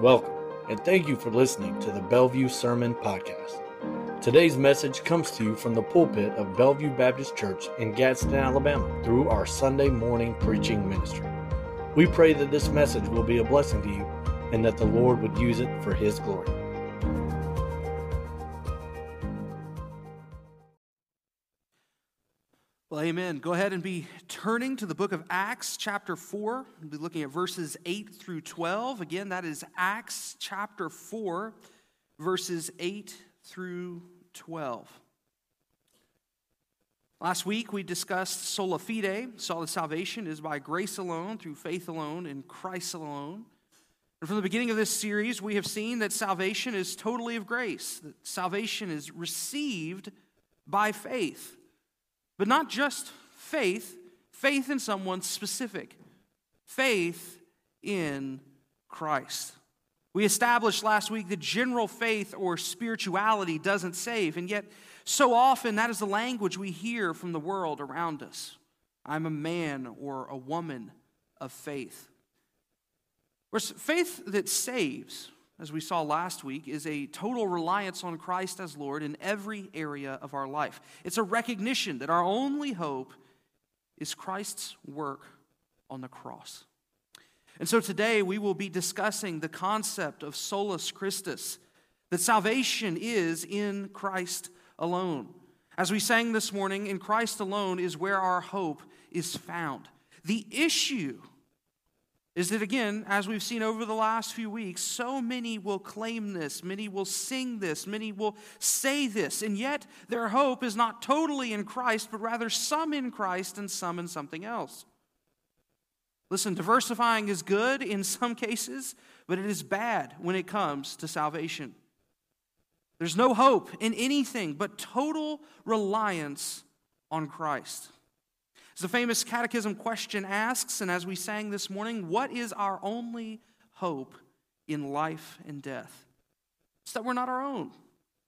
Welcome, and thank you for listening to the Bellevue Sermon Podcast. Today's message comes to you from the pulpit of Bellevue Baptist Church in Gadsden, Alabama, through our Sunday morning preaching ministry. We pray that this message will be a blessing to you and that the Lord would use it for His glory. Amen. Go ahead and be turning to the book of Acts, chapter 4. We'll be looking at verses 8 through 12. Again, that is Acts chapter 4, verses 8 through 12. Last week we discussed sola fide, that salvation is by grace alone, through faith alone, in Christ alone. And from the beginning of this series, we have seen that salvation is totally of grace, that salvation is received by faith. But not just faith, faith in someone specific, faith in Christ. We established last week that general faith or spirituality doesn't save, and yet so often that is the language we hear from the world around us. I'm a man or a woman of faith. Whereas faith that saves as we saw last week, is a total reliance on Christ as Lord in every area of our life. It's a recognition that our only hope is Christ's work on the cross. And so today we will be discussing the concept of solus Christus, that salvation is in Christ alone. As we sang this morning, in Christ alone is where our hope is found. The issue is that, again, as we've seen over the last few weeks, so many will claim this, many will sing this, many will say this, and yet their hope is not totally in Christ, but rather some in Christ and some in something else. Listen, diversifying is good in some cases, but it is bad when it comes to salvation. There's no hope in anything but total reliance on Christ. As the famous catechism question asks, and as we sang this morning, what is our only hope in life and death? It's that we're not our own.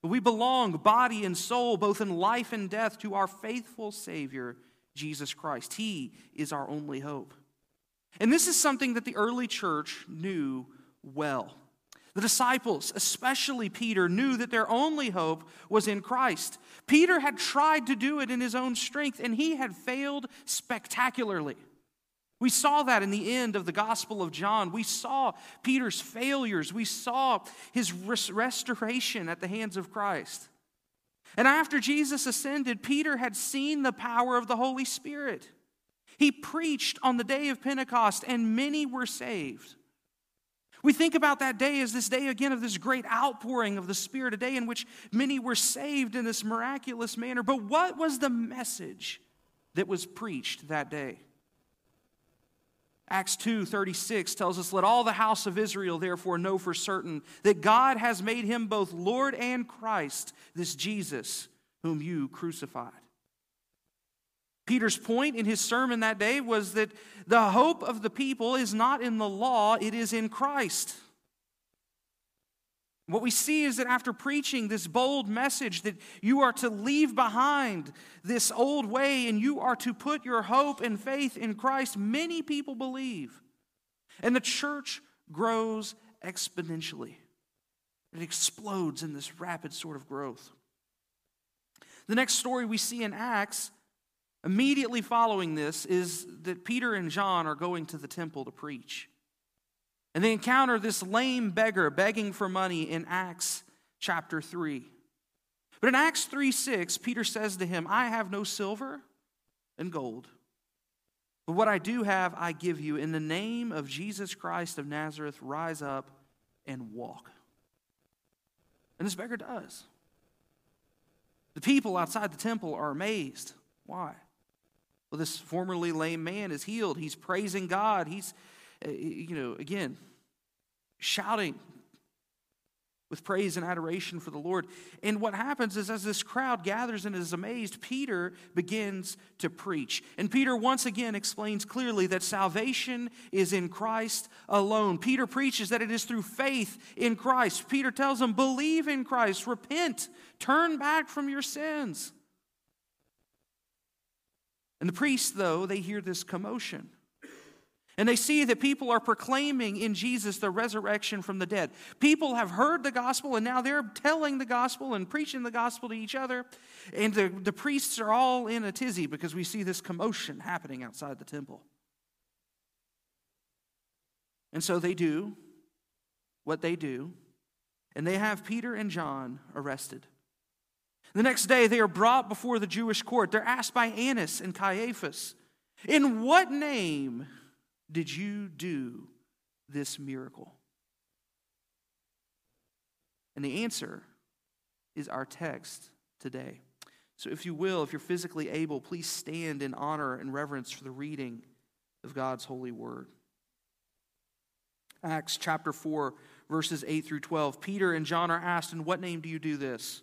But we belong, body and soul, both in life and death, to our faithful Savior, Jesus Christ. He is our only hope. And this is something that the early church knew well. The disciples, especially Peter, knew that their only hope was in Christ. Peter had tried to do it in his own strength, and he had failed spectacularly. We saw that in the end of the Gospel of John. We saw Peter's failures. We saw his restoration at the hands of Christ. And after Jesus ascended, Peter had seen the power of the Holy Spirit. He preached on the day of Pentecost, and many were saved. We think about that day as this day again of this great outpouring of the Spirit, a day in which many were saved in this miraculous manner. But what was the message that was preached that day? Acts 2:36 tells us let all the house of Israel therefore know for certain that God has made him both Lord and Christ this Jesus whom you crucified. Peter's point in his sermon that day was that the hope of the people is not in the law, it is in Christ. What we see is that after preaching this bold message that you are to leave behind this old way and you are to put your hope and faith in Christ, many people believe. And the church grows exponentially. It explodes in this rapid sort of growth. The next story we see in Acts Immediately following this is that Peter and John are going to the temple to preach. And they encounter this lame beggar begging for money in Acts chapter 3. But in Acts 3 6, Peter says to him, I have no silver and gold, but what I do have, I give you. In the name of Jesus Christ of Nazareth, rise up and walk. And this beggar does. The people outside the temple are amazed. Why? Well, this formerly lame man is healed. He's praising God. He's, uh, you know, again, shouting with praise and adoration for the Lord. And what happens is, as this crowd gathers and is amazed, Peter begins to preach. And Peter once again explains clearly that salvation is in Christ alone. Peter preaches that it is through faith in Christ. Peter tells them, believe in Christ, repent, turn back from your sins. And the priests, though, they hear this commotion. And they see that people are proclaiming in Jesus the resurrection from the dead. People have heard the gospel and now they're telling the gospel and preaching the gospel to each other. And the, the priests are all in a tizzy because we see this commotion happening outside the temple. And so they do what they do, and they have Peter and John arrested. The next day, they are brought before the Jewish court. They're asked by Annas and Caiaphas, In what name did you do this miracle? And the answer is our text today. So, if you will, if you're physically able, please stand in honor and reverence for the reading of God's holy word. Acts chapter 4, verses 8 through 12. Peter and John are asked, In what name do you do this?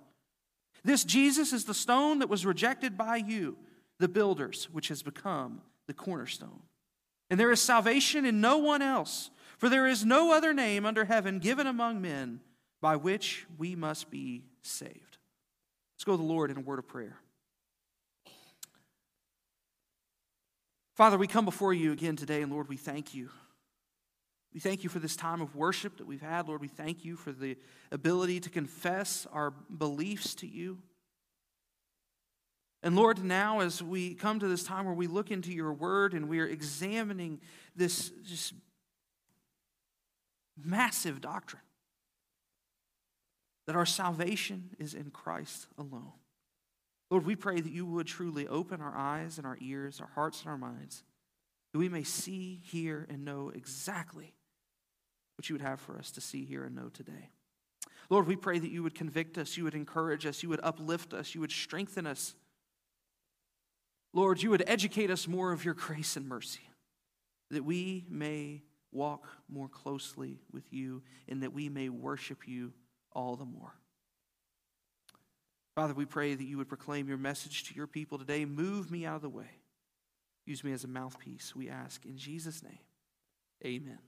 This Jesus is the stone that was rejected by you, the builders, which has become the cornerstone. And there is salvation in no one else, for there is no other name under heaven given among men by which we must be saved. Let's go to the Lord in a word of prayer. Father, we come before you again today, and Lord, we thank you. We thank you for this time of worship that we've had. Lord, we thank you for the ability to confess our beliefs to you. And Lord, now as we come to this time where we look into your word and we are examining this just massive doctrine that our salvation is in Christ alone. Lord, we pray that you would truly open our eyes and our ears, our hearts and our minds, that we may see, hear, and know exactly what you would have for us to see, hear, and know today. Lord, we pray that you would convict us, you would encourage us, you would uplift us, you would strengthen us. Lord, you would educate us more of your grace and mercy, that we may walk more closely with you and that we may worship you all the more. Father, we pray that you would proclaim your message to your people today. Move me out of the way. Use me as a mouthpiece, we ask. In Jesus' name, amen.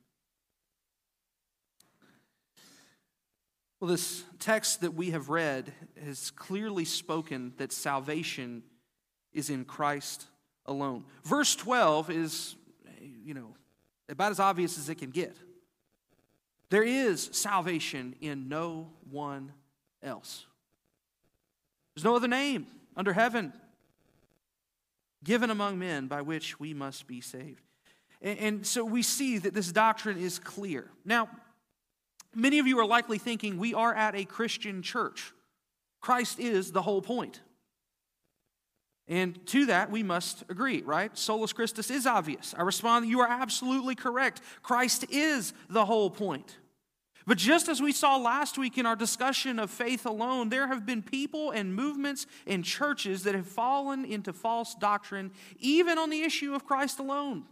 Well, this text that we have read has clearly spoken that salvation is in Christ alone. Verse 12 is, you know, about as obvious as it can get. There is salvation in no one else. There's no other name under heaven given among men by which we must be saved. And, so we see that this doctrine is clear. Now, Many of you are likely thinking we are at a Christian church. Christ is the whole point. And to that, we must agree, right? Solus Christus is obvious. I respond, you are absolutely correct. Christ is the whole point. But just as we saw last week in our discussion of faith alone, there have been people and movements and churches that have fallen into false doctrine, even on the issue of Christ alone.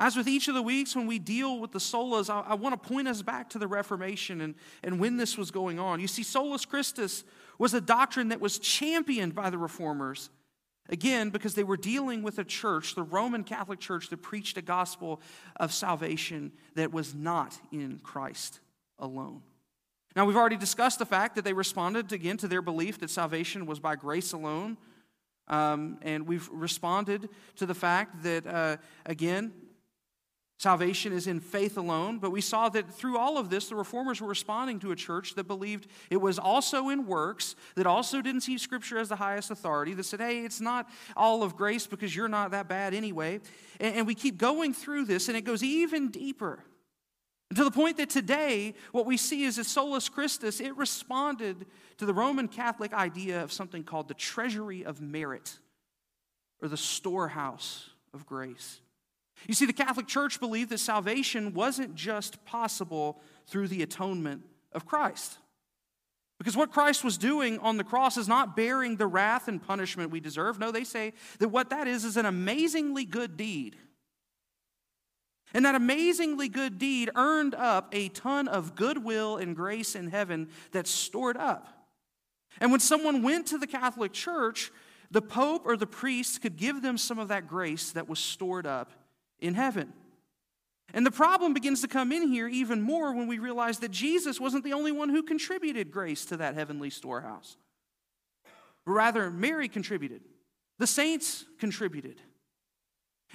As with each of the weeks when we deal with the solas, I, I want to point us back to the Reformation and, and when this was going on. You see, solus Christus was a doctrine that was championed by the reformers, again, because they were dealing with a church, the Roman Catholic Church, that preached a gospel of salvation that was not in Christ alone. Now, we've already discussed the fact that they responded again to their belief that salvation was by grace alone. Um, and we've responded to the fact that, uh, again, Salvation is in faith alone, but we saw that through all of this, the reformers were responding to a church that believed it was also in works, that also didn't see Scripture as the highest authority, that said, hey, it's not all of grace because you're not that bad anyway. And, we keep going through this, and it goes even deeper. To the point that today, what we see is that solus Christus, it responded to the Roman Catholic idea of something called the treasury of merit, or the storehouse of grace. You see, the Catholic Church believed that salvation wasn't just possible through the atonement of Christ. Because what Christ was doing on the cross is not bearing the wrath and punishment we deserve. No, they say that what that is is an amazingly good deed. And that amazingly good deed earned up a ton of goodwill and grace in heaven that's stored up. And when someone went to the Catholic Church, the Pope or the priest could give them some of that grace that was stored up in heaven. And the problem begins to come in here even more when we realize that Jesus wasn't the only one who contributed grace to that heavenly storehouse. But Rather, Mary contributed, the saints contributed.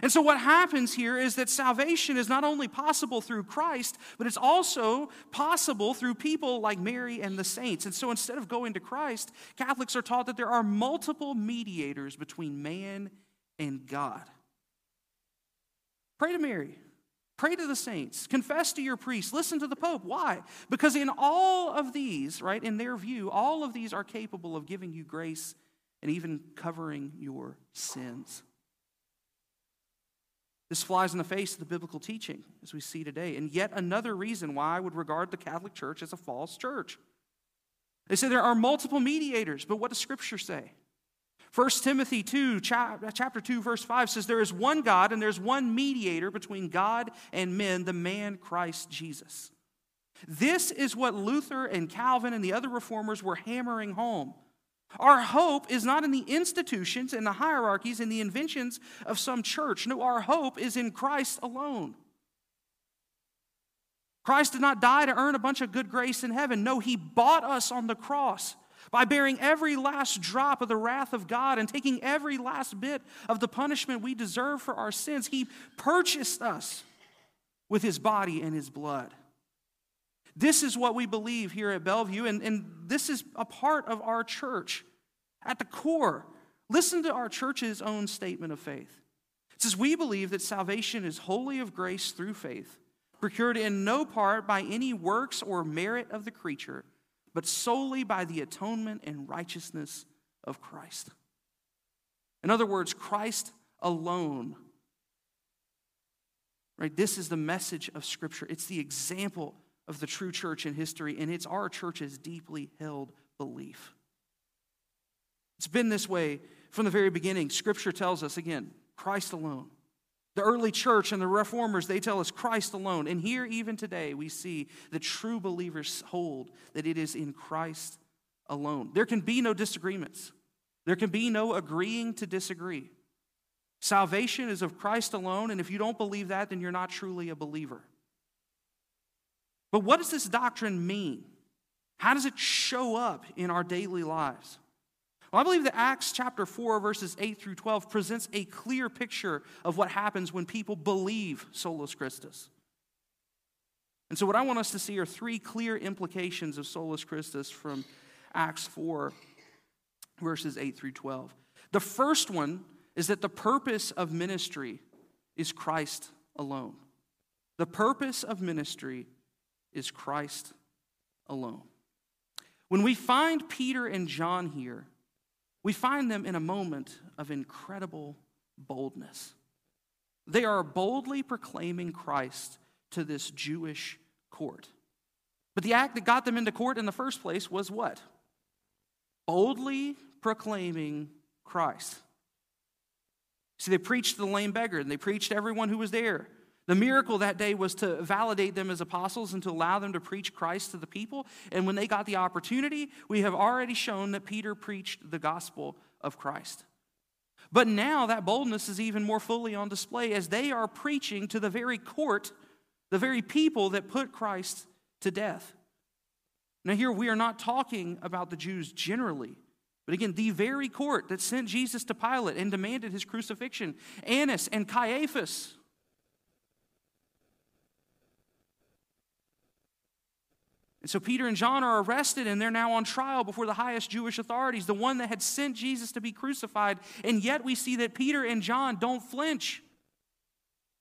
And so, what happens here is that salvation is not only possible through Christ, but it's also possible through people like Mary and the saints. And so, instead of going to Christ, Catholics are taught that there are multiple mediators between man and God. Pray to Mary. Pray to the saints. Confess to your priest. Listen to the Pope. Why? Because in all of these, right, in their view, all of these are capable of giving you grace and even covering your sins. This flies in the face of the biblical teaching as we see today. And yet another reason why I would regard the Catholic Church as a false church. They say there are multiple mediators, but what does Scripture say? 1 Timothy 2, chapter 2, verse 5 says, There is one God and there's one mediator between God and men, the man Christ Jesus. This is what Luther and Calvin and the other reformers were hammering home. Our hope is not in the institutions and the hierarchies and the inventions of some church. No, our hope is in Christ alone. Christ did not die to earn a bunch of good grace in heaven. No, he bought us on the cross by bearing every last drop of the wrath of God and taking every last bit of the punishment we deserve for our sins. He purchased us with his body and his blood. This is what we believe here at Bellevue, and, and this is a part of our church. At the core, listen to our church's own statement of faith. It says, We believe that salvation is wholly of grace through faith, procured in no part by any works or merit of the creature, but solely by the atonement and righteousness of Christ. In other words, Christ alone. Right? This is the message of Scripture. It's the example of the true church in history, and it's our church's deeply held belief. It's been this way from the very beginning. Scripture tells us, again, Christ alone. The early church and the reformers, they tell us Christ alone. And here, even today, we see the true believers hold that it is in Christ alone. There can be no disagreements, there can be no agreeing to disagree. Salvation is of Christ alone, and if you don't believe that, then you're not truly a believer. But what does this doctrine mean? How does it show up in our daily lives? Well, I believe that Acts chapter 4, verses 8 through 12 presents a clear picture of what happens when people believe Solus Christus. And so, what I want us to see are three clear implications of Solus Christus from Acts 4, verses 8 through 12. The first one is that the purpose of ministry is Christ alone. The purpose of ministry is Christ alone. When we find Peter and John here, we find them in a moment of incredible boldness. They are boldly proclaiming Christ to this Jewish court. But the act that got them into court in the first place was what? Boldly proclaiming Christ. See, they preached to the lame beggar and they preached to everyone who was there. The miracle that day was to validate them as apostles and to allow them to preach Christ to the people. And when they got the opportunity, we have already shown that Peter preached the gospel of Christ. But now that boldness is even more fully on display as they are preaching to the very court, the very people that put Christ to death. Now, here we are not talking about the Jews generally, but again, the very court that sent Jesus to Pilate and demanded his crucifixion. Annas and Caiaphas, And so Peter and John are arrested and they're now on trial before the highest Jewish authorities, the one that had sent Jesus to be crucified. And yet we see that Peter and John don't flinch.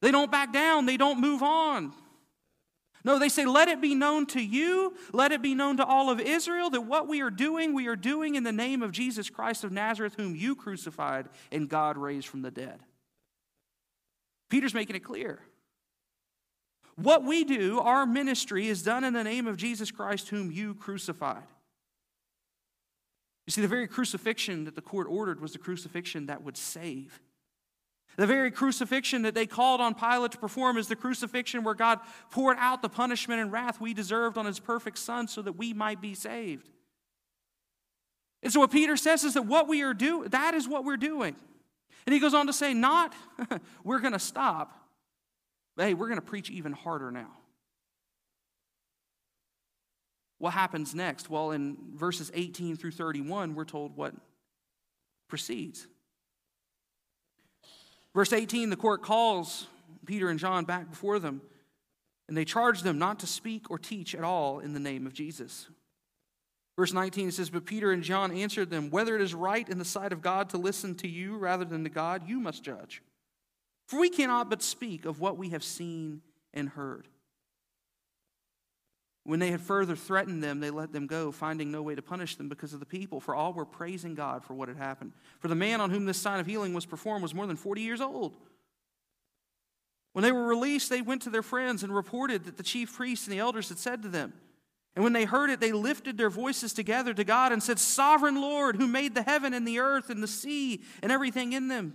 They don't back down, they don't move on. No, they say, Let it be known to you, let it be known to all of Israel that what we are doing, we are doing in the name of Jesus Christ of Nazareth, whom you crucified and God raised from the dead. Peter's making it clear. What we do, our ministry, is done in the name of Jesus Christ, whom you crucified. You see, the very crucifixion that the court ordered was the crucifixion that would save. The very crucifixion that they called on Pilate to perform is the crucifixion where God poured out the punishment and wrath we deserved on his perfect Son so that we might be saved. And so, what Peter says is that what we are doing, that is what we're doing. And he goes on to say, not we're going to stop, hey, we're going to preach even harder now. What happens next? Well, in verses 18 through 31, we're told what proceeds. Verse 18, the court calls Peter and John back before them, and they charge them not to speak or teach at all in the name of Jesus. Verse 19 it says, But Peter and John answered them, Whether it is right in the sight of God to listen to you rather than to God, you must judge. For we cannot but speak of what we have seen and heard. When they had further threatened them, they let them go, finding no way to punish them because of the people, for all were praising God for what had happened. For the man on whom this sign of healing was performed was more than 40 years old. When they were released, they went to their friends and reported that the chief priests and the elders had said to them. And when they heard it, they lifted their voices together to God and said, Sovereign Lord, who made the heaven and the earth and the sea and everything in them,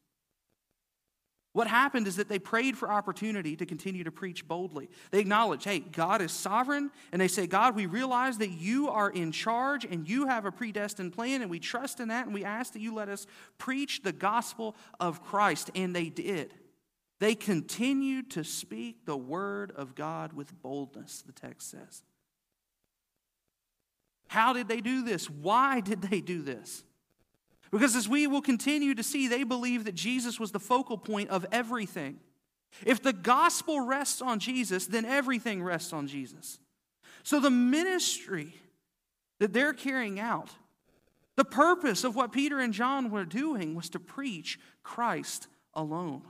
What happened is that they prayed for opportunity to continue to preach boldly. They acknowledge, hey, God is sovereign, and they say, God, we realize that you are in charge and you have a predestined plan, and we trust in that, and we ask that you let us preach the gospel of Christ. And they did. They continued to speak the word of God with boldness, the text says. How did they do this? Why did they do this? Because as we will continue to see, they believe that Jesus was the focal point of everything. If the gospel rests on Jesus, then everything rests on Jesus. So the ministry that they're carrying out, the purpose of what Peter and John were doing was to preach Christ alone.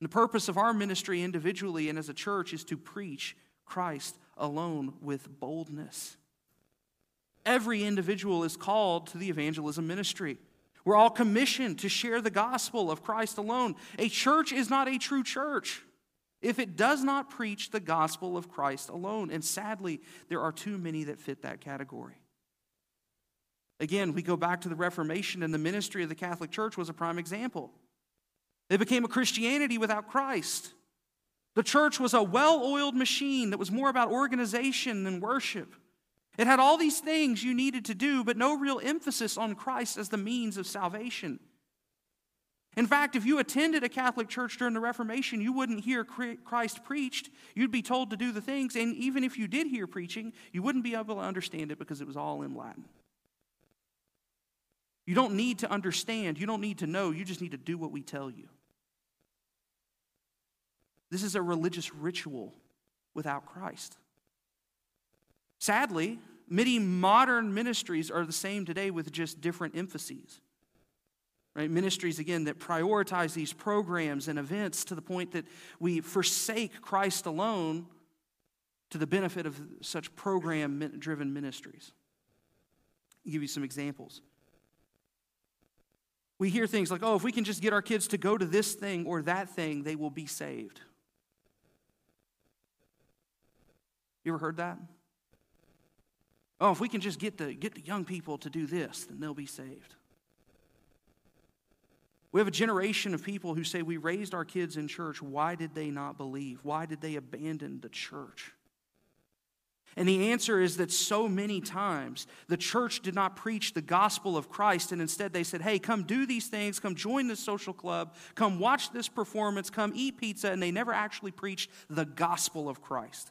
And the purpose of our ministry individually and as a church is to preach Christ alone with boldness. Every individual is called to the evangelism ministry. We're all commissioned to share the gospel of Christ alone. A church is not a true church if it does not preach the gospel of Christ alone. And sadly, there are too many that fit that category. Again, we go back to the Reformation, and the ministry of the Catholic Church was a prime example. They became a Christianity without Christ. The church was a well oiled machine that was more about organization than worship. It had all these things you needed to do, but no real emphasis on Christ as the means of salvation. In fact, if you attended a Catholic church during the Reformation, you wouldn't hear Christ preached. You'd be told to do the things, and even if you did hear preaching, you wouldn't be able to understand it because it was all in Latin. You don't need to understand, you don't need to know, you just need to do what we tell you. This is a religious ritual without Christ. Sadly, many modern ministries are the same today with just different emphases. Right? Ministries, again, that prioritize these programs and events to the point that we forsake Christ alone to the benefit of such program driven ministries. I'll give you some examples. We hear things like, oh, if we can just get our kids to go to this thing or that thing, they will be saved. You ever heard that? Oh, if we can just get the, get the young people to do this, then they'll be saved. We have a generation of people who say, We raised our kids in church. Why did they not believe? Why did they abandon the church? And the answer is that so many times the church did not preach the gospel of Christ, and instead they said, Hey, come do these things, come join this social club, come watch this performance, come eat pizza, and they never actually preached the gospel of Christ.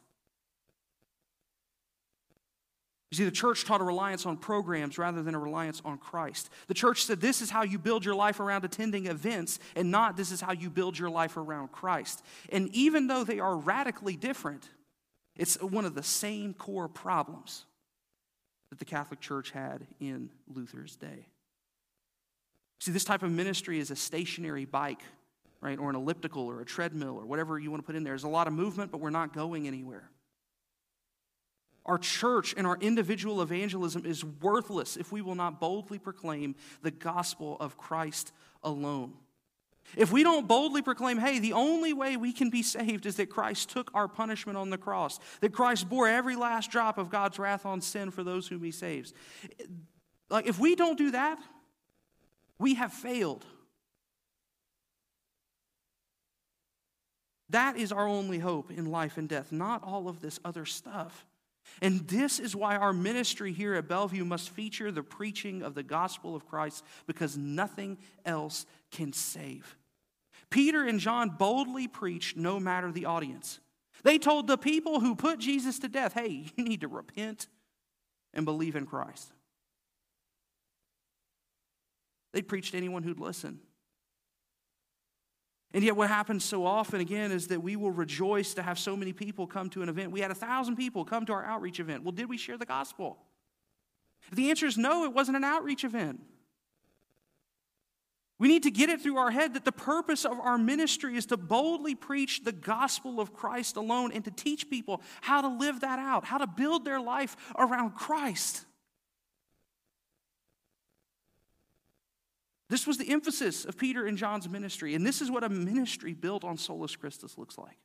You see, the church taught a reliance on programs rather than a reliance on Christ. The church said this is how you build your life around attending events, and not this is how you build your life around Christ. And even though they are radically different, it's one of the same core problems that the Catholic Church had in Luther's day. See, this type of ministry is a stationary bike, right, or an elliptical or a treadmill or whatever you want to put in there. There's a lot of movement, but we're not going anywhere. Our church and our individual evangelism is worthless if we will not boldly proclaim the gospel of Christ alone. If we don't boldly proclaim, hey, the only way we can be saved is that Christ took our punishment on the cross, that Christ bore every last drop of God's wrath on sin for those whom he saves. Like, if we don't do that, we have failed. That is our only hope in life and death, not all of this other stuff. And this is why our ministry here at Bellevue must feature the preaching of the gospel of Christ because nothing else can save. Peter and John boldly preached no matter the audience. They told the people who put Jesus to death, hey, you need to repent and believe in Christ. They preached to anyone who'd listen. And yet, what happens so often, again, is that we will rejoice to have so many people come to an event. We had a thousand people come to our outreach event. Well, did we share the gospel? The answer is no, it wasn't an outreach event. We need to get it through our head that the purpose of our ministry is to boldly preach the gospel of Christ alone and to teach people how to live that out, how to build their life around Christ. This was the emphasis of Peter and John's ministry, and this is what a ministry built on Solus Christus looks like.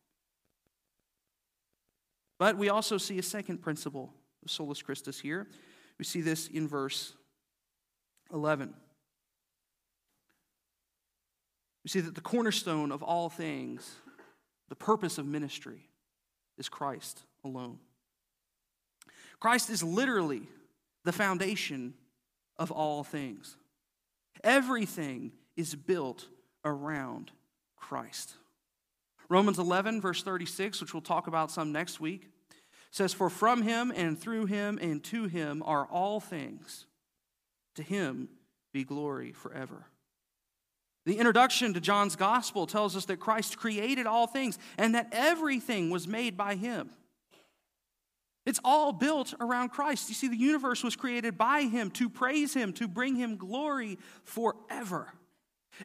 But we also see a second principle of Solus Christus here. We see this in verse 11. We see that the cornerstone of all things, the purpose of ministry, is Christ alone. Christ is literally the foundation of all things. Everything is built around Christ. Romans 11, verse 36, which we'll talk about some next week, says, For from him and through him and to him are all things. To him be glory forever. The introduction to John's gospel tells us that Christ created all things and that everything was made by him. It's all built around Christ. You see, the universe was created by Him to praise Him, to bring Him glory forever.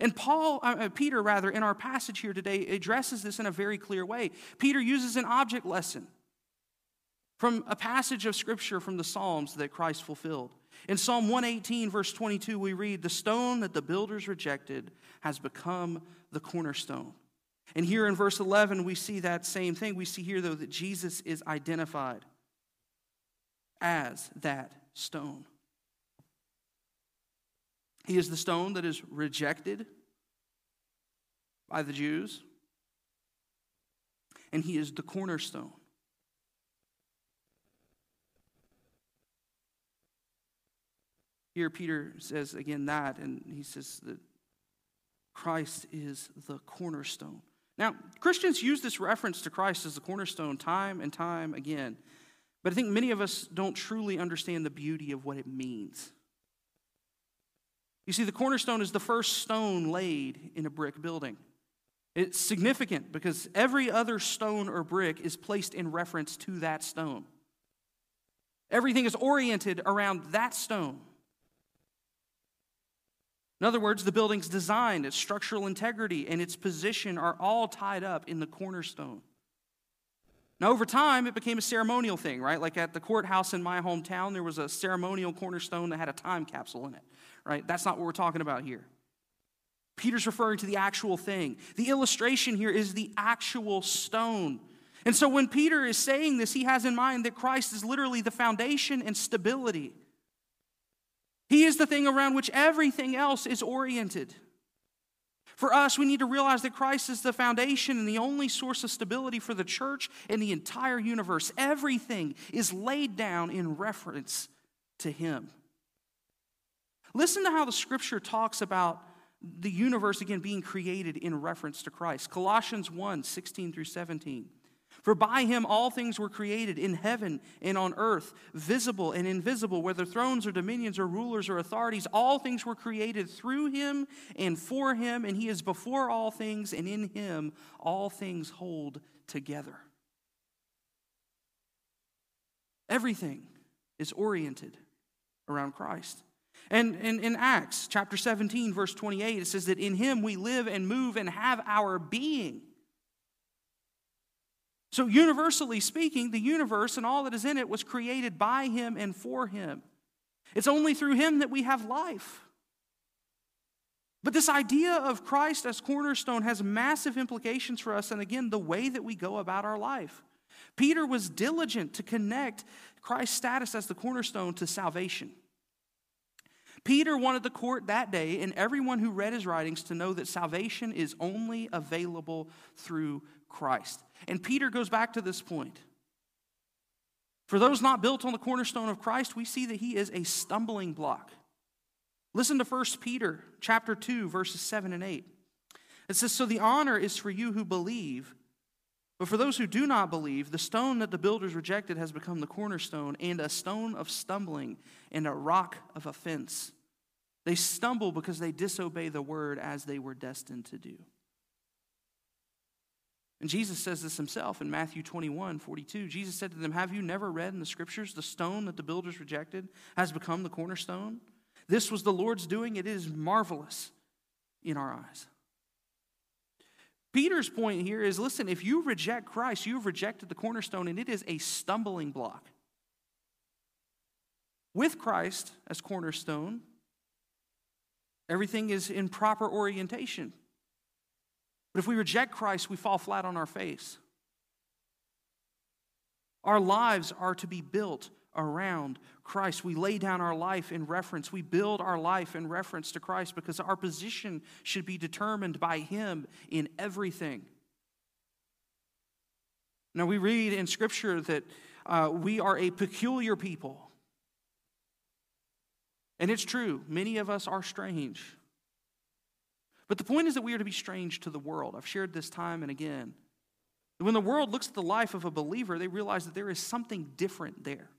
And Paul, uh, uh, Peter, rather, in our passage here today, addresses this in a very clear way. Peter uses an object lesson from a passage of Scripture from the Psalms that Christ fulfilled. In Psalm 118, verse 22, we read, The stone that the builders rejected has become the cornerstone. And here in verse 11, we see that same thing. We see here, though, that Jesus is identified as that stone. He is the stone that is rejected by the Jews, and he is the cornerstone. Here, Peter says again that, and he says that Christ is the cornerstone. Now, Christians use this reference to Christ as the cornerstone time and time again. But I think many of us don't truly understand the beauty of what it means. You see, the cornerstone is the first stone laid in a brick building. It's significant because every other stone or brick is placed in reference to that stone. Everything is oriented around that stone. In other words, the building's design, its structural integrity, and its position are all tied up in the cornerstone. Now, over time, it became a ceremonial thing, right? Like at the courthouse in my hometown, there was a ceremonial cornerstone that had a time capsule in it, right? That's not what we're talking about here. Peter's referring to the actual thing. The illustration here is the actual stone. And so when Peter is saying this, he has in mind that Christ is literally the foundation and stability. He is the thing around which everything else is oriented. For us, we need to realize that Christ is the foundation and the only source of stability for the church and the entire universe. Everything is laid down in reference to Him. Listen to how the scripture talks about the universe again being created in reference to Christ. Colossians 1 16 through 17. For by him all things were created in heaven and on earth, visible and invisible, whether thrones or dominions or rulers or authorities, all things were created through him and for him, and he is before all things, and in him all things hold together. Everything is oriented around Christ. And in Acts chapter 17, verse 28, it says that in him we live and move and have our being. So, universally speaking, the universe and all that is in it was created by him and for him. It's only through him that we have life. But this idea of Christ as cornerstone has massive implications for us, and again, the way that we go about our life. Peter was diligent to connect Christ's status as the cornerstone to salvation. Peter wanted the court that day and everyone who read his writings to know that salvation is only available through Christ. And Peter goes back to this point. For those not built on the cornerstone of Christ, we see that he is a stumbling block. Listen to 1 Peter chapter 2 verses 7 and 8. It says so the honor is for you who believe, but for those who do not believe, the stone that the builders rejected has become the cornerstone and a stone of stumbling and a rock of offense. They stumble because they disobey the word as they were destined to do. And Jesus says this himself in Matthew 21 42. Jesus said to them, Have you never read in the scriptures the stone that the builders rejected has become the cornerstone? This was the Lord's doing. It is marvelous in our eyes. Peter's point here is listen, if you reject Christ, you have rejected the cornerstone, and it is a stumbling block. With Christ as cornerstone, everything is in proper orientation. But if we reject Christ, we fall flat on our face. Our lives are to be built around Christ. We lay down our life in reference. We build our life in reference to Christ because our position should be determined by Him in everything. Now, we read in Scripture that uh, we are a peculiar people. And it's true, many of us are strange. But the point is that we are to be strange to the world. I've shared this time and again. When the world looks at the life of a believer, they realize that there is something different there.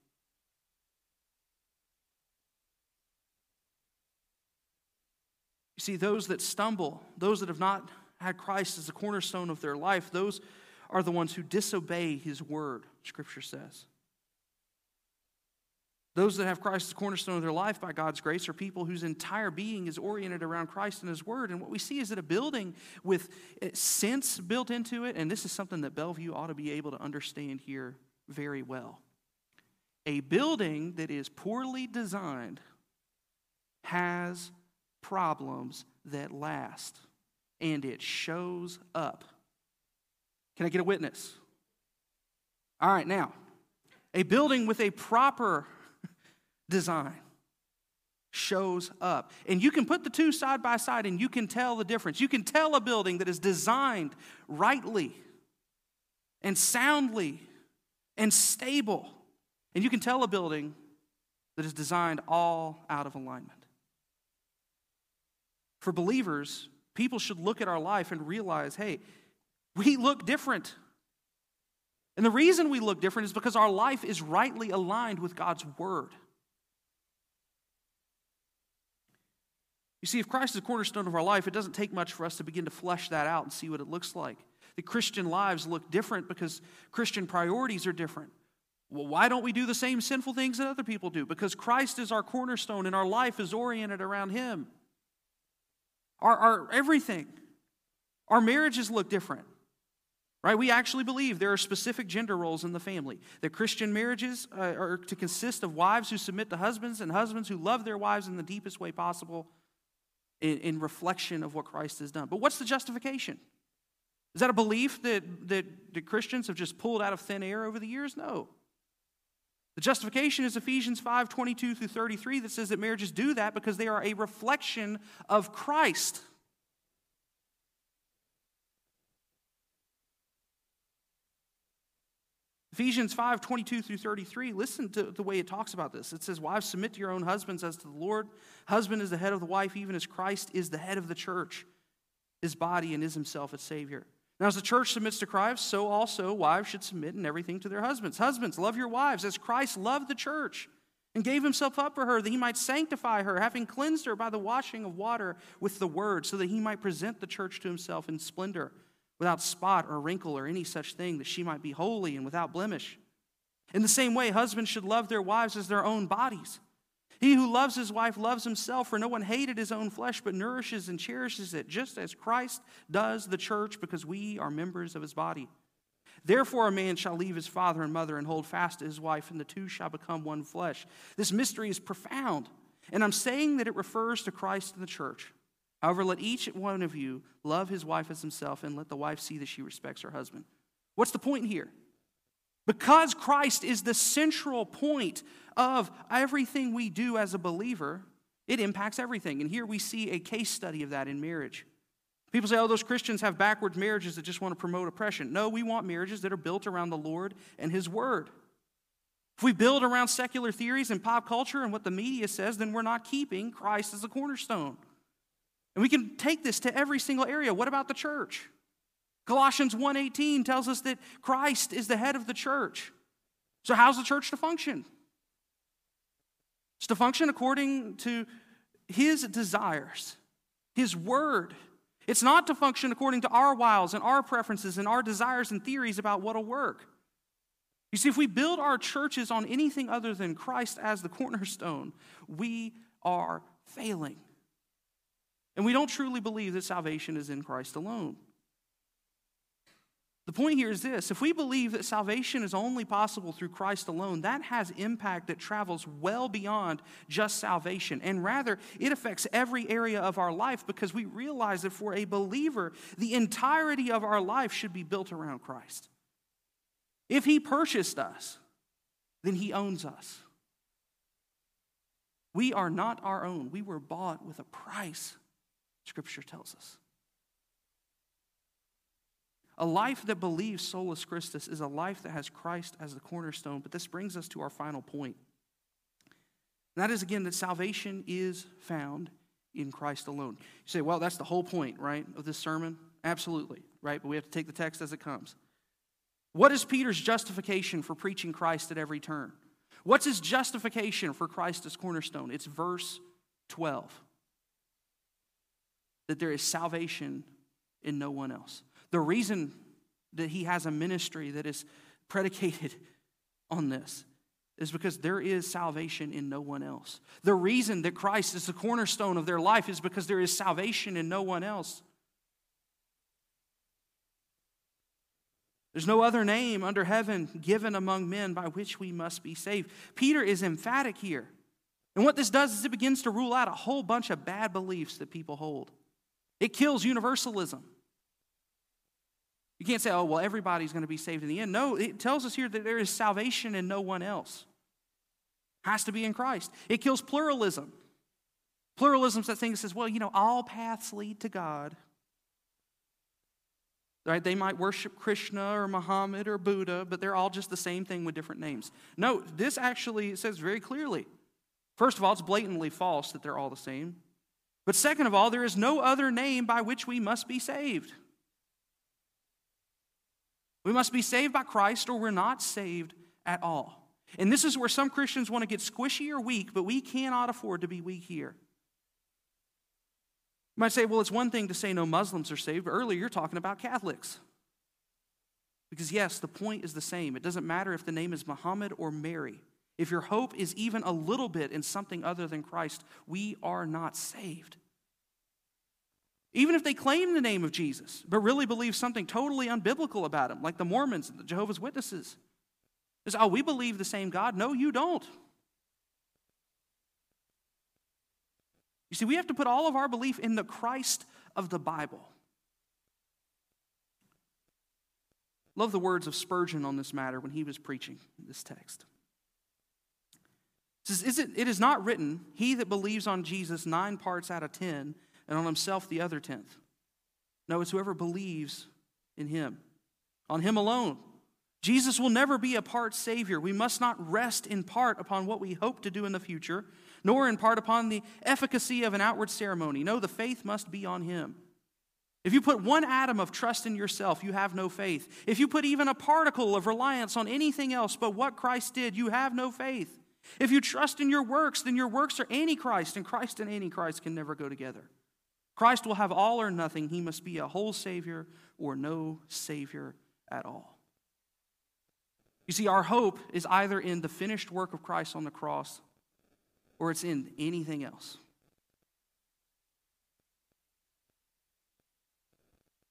You see, those that stumble, those that have not had Christ as the cornerstone of their life, those are the ones who disobey his word, Scripture says. Those that have Christ as the cornerstone of their life by God's grace are people whose entire being is oriented around Christ and His Word. And what we see is that a building with eh, sense built into it, and this is something that Bellevue ought to be able to understand here very well. A building that is poorly designed has problems that last, and it shows up. Can I get a witness? All right, now, a building with a proper design shows up. And you can put the two side by side and you can tell the difference. You can tell a building that is designed rightly and soundly and stable. And you can tell a building that is designed all out of alignment. For believers, people should look at our life and realize hey, we look different. And the reason we look different is because our life is rightly aligned with God's Word. You see, if Christ is the cornerstone of our life, it doesn't take much for us to begin to flesh that out and see what it looks like. The Christian lives look different because Christian priorities are different. Well, why don't we do the same sinful things that other people do? Because Christ is our cornerstone and our life is oriented around Him. Our, our everything. Our marriages look different. Right? We actually believe there are specific gender roles in the family. That Christian marriages uh, are to consist of wives who submit to husbands and husbands who love their wives in the deepest way possible in, in reflection of what Christ has done. But what's the justification? Is that a belief that, that, that Christians have just pulled out of thin air over the years? No. The justification is Ephesians 5 22 through 33 that says that marriages do that because they are a reflection of Christ. Ephesians 5 22 through 33, listen to the way it talks about this. It says, Wives, submit to your own husbands as to the Lord. Husband is the head of the wife, even as Christ is the head of the church, his body, and is himself its Savior. Now, as the church submits to Christ, so also wives should submit in everything to their husbands. Husbands, love your wives as Christ loved the church and gave himself up for her that he might sanctify her, having cleansed her by the washing of water with the word, so that he might present the church to himself in splendor, without spot or wrinkle or any such thing, that she might be holy and without blemish. In the same way, husbands should love their wives as their own bodies. He who loves his wife loves himself, for no one hated his own flesh, but nourishes and cherishes it, just as Christ does the church, because we are members of his body. Therefore, a man shall leave his father and mother and hold fast to his wife, and the two shall become one flesh. This mystery is profound, and I'm saying that it refers to Christ and the church. However, let each one of you love his wife as himself, and let the wife see that she respects her husband. What's the point here? Because Christ is the central point of everything we do as a believer, it impacts everything. And here we see a case study of that in marriage. People say, oh, those Christians have backwards marriages that just want to promote oppression. No, we want marriages that are built around the Lord and His Word. If we build around secular theories and pop culture and what the media says, then we're not keeping Christ as a cornerstone. And we can take this to every single area. What about the church? Colossians 1:18 tells us that Christ is the head of the church. So how's the church to function? It's to function according to his desires, his word. It's not to function according to our wiles and our preferences and our desires and theories about what'll work. You see, if we build our churches on anything other than Christ as the cornerstone, we are failing. And we don't truly believe that salvation is in Christ alone. The point here is this if we believe that salvation is only possible through Christ alone, that has impact that travels well beyond just salvation. And rather, it affects every area of our life because we realize that for a believer, the entirety of our life should be built around Christ. If He purchased us, then He owns us. We are not our own, we were bought with a price, Scripture tells us. A life that believes solus Christus is a life that has Christ as the cornerstone. But this brings us to our final point. And that is, again, that salvation is found in Christ alone. You say, well, that's the whole point, right, of this sermon? Absolutely, right? But we have to take the text as it comes. What is Peter's justification for preaching Christ at every turn? What's his justification for Christ as cornerstone? It's verse 12 that there is salvation in no one else. The reason that he has a ministry that is predicated on this is because there is salvation in no one else. The reason that Christ is the cornerstone of their life is because there is salvation in no one else. There's no other name under heaven given among men by which we must be saved. Peter is emphatic here. And what this does is it begins to rule out a whole bunch of bad beliefs that people hold. It kills universalism. You can't say, oh, well, everybody's going to be saved in the end. No, it tells us here that there is salvation in no one else. Has to be in Christ. It kills pluralism. Pluralism's that thing that says, well, you know, all paths lead to God. Right? They might worship Krishna or Muhammad or Buddha, but they're all just the same thing with different names. No, this actually says very clearly. First of all, it's blatantly false that they're all the same. But second of all, there is no other name by which we must be saved. We must be saved by Christ or we're not saved at all. And this is where some Christians want to get squishy or weak, but we cannot afford to be weak here. You might say, well, it's one thing to say no Muslims are saved, earlier you're talking about Catholics. Because, yes, the point is the same. It doesn't matter if the name is Muhammad or Mary. If your hope is even a little bit in something other than Christ, we are not saved. Even if they claim the name of Jesus, but really believe something totally unbiblical about him, like the Mormons and the Jehovah's Witnesses. Is, oh, we believe the same God. No, you don't. You see, we have to put all of our belief in the Christ of the Bible. Love the words of Spurgeon on this matter when he was preaching this text. It says, is it, it is not written, He that believes on Jesus nine parts out of ten and on himself the other tenth. No, it's whoever believes in him, on him alone. Jesus will never be a part Savior. We must not rest in part upon what we hope to do in the future, nor in part upon the efficacy of an outward ceremony. No, the faith must be on Him. If you put one atom of trust in yourself, you have no faith. If you put even a particle of reliance on anything else but what Christ did, you have no faith. If you trust in your works, then your works are antichrist, and Christ and antichrist can never go together. Christ will have all or nothing. He must be a whole Savior or no Savior at all. You see, our hope is either in the finished work of Christ on the cross or it's in anything else.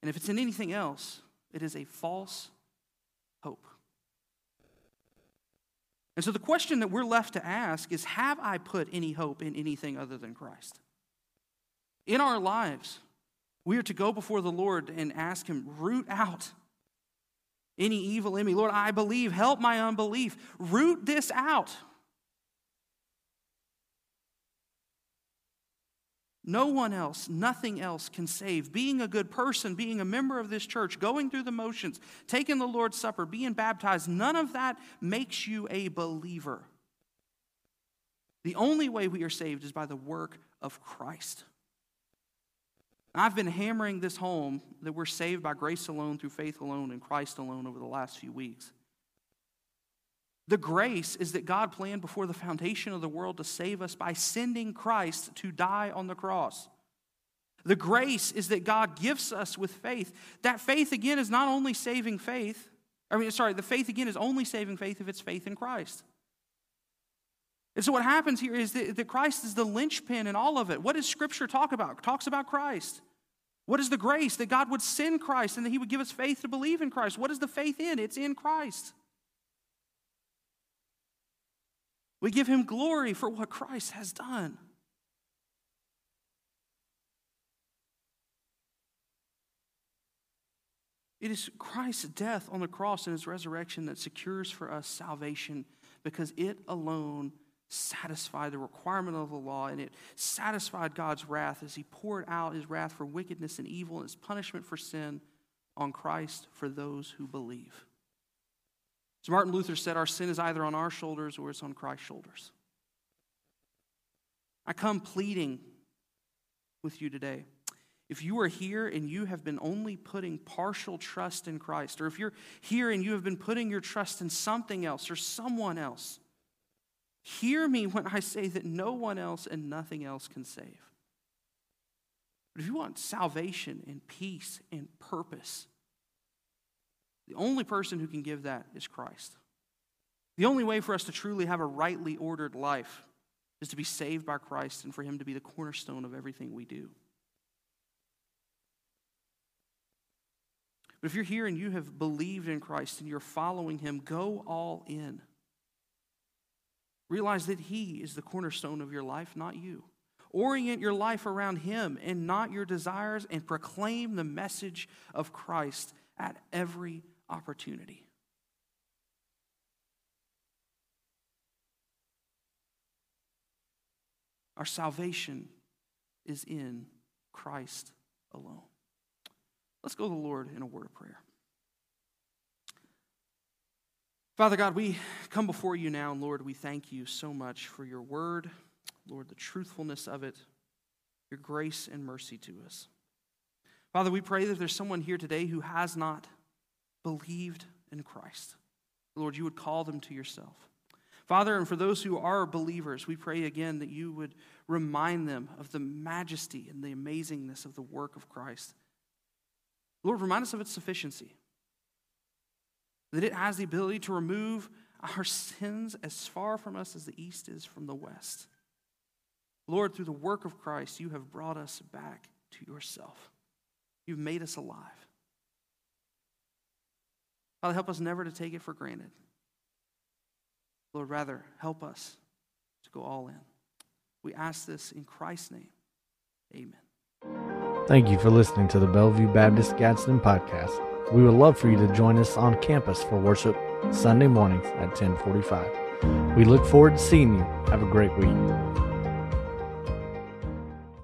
And if it's in anything else, it is a false hope. And so the question that we're left to ask is Have I put any hope in anything other than Christ? In our lives, we are to go before the Lord and ask Him, root out any evil in me. Lord, I believe, help my unbelief. Root this out. No one else, nothing else can save. Being a good person, being a member of this church, going through the motions, taking the Lord's Supper, being baptized, none of that makes you a believer. The only way we are saved is by the work of Christ. I've been hammering this home that we're saved by grace alone, through faith alone, in Christ alone over the last few weeks. The grace is that God planned before the foundation of the world to save us by sending Christ to die on the cross. The grace is that God gifts us with faith. That faith, again, is not only saving faith. I mean, sorry, the faith, again, is only saving faith if it's faith in Christ. And so, what happens here is that, that Christ is the linchpin in all of it. What does Scripture talk about? It talks about Christ. What is the grace? That God would send Christ and that He would give us faith to believe in Christ. What is the faith in? It's in Christ. We give him glory for what Christ has done. It is Christ's death on the cross and his resurrection that secures for us salvation because it alone satisfied the requirement of the law and it satisfied God's wrath as he poured out his wrath for wickedness and evil and his punishment for sin on Christ for those who believe. As Martin Luther said, our sin is either on our shoulders or it's on Christ's shoulders. I come pleading with you today. If you are here and you have been only putting partial trust in Christ, or if you're here and you have been putting your trust in something else or someone else, hear me when I say that no one else and nothing else can save. But if you want salvation and peace and purpose, the only person who can give that is Christ. The only way for us to truly have a rightly ordered life is to be saved by Christ and for Him to be the cornerstone of everything we do. But if you're here and you have believed in Christ and you're following Him, go all in. Realize that He is the cornerstone of your life, not you. Orient your life around Him and not your desires, and proclaim the message of Christ at every opportunity. Our salvation is in Christ alone. Let's go to the Lord in a word of prayer. Father God, we come before you now, and Lord, we thank you so much for your word, Lord, the truthfulness of it, your grace and mercy to us. Father, we pray that there's someone here today who has not believed in Christ. Lord, you would call them to yourself. Father, and for those who are believers, we pray again that you would remind them of the majesty and the amazingness of the work of Christ. Lord, remind us of its sufficiency, that it has the ability to remove our sins as far from us as the east is from the west. Lord, through the work of Christ, you have brought us back to yourself. You've made us alive. Father, help us never to take it for granted. Lord, rather, help us to go all in. We ask this in Christ's name. Amen. Thank you for listening to the Bellevue Baptist Gadsden podcast. We would love for you to join us on campus for worship Sunday mornings at 1045. We look forward to seeing you. Have a great week.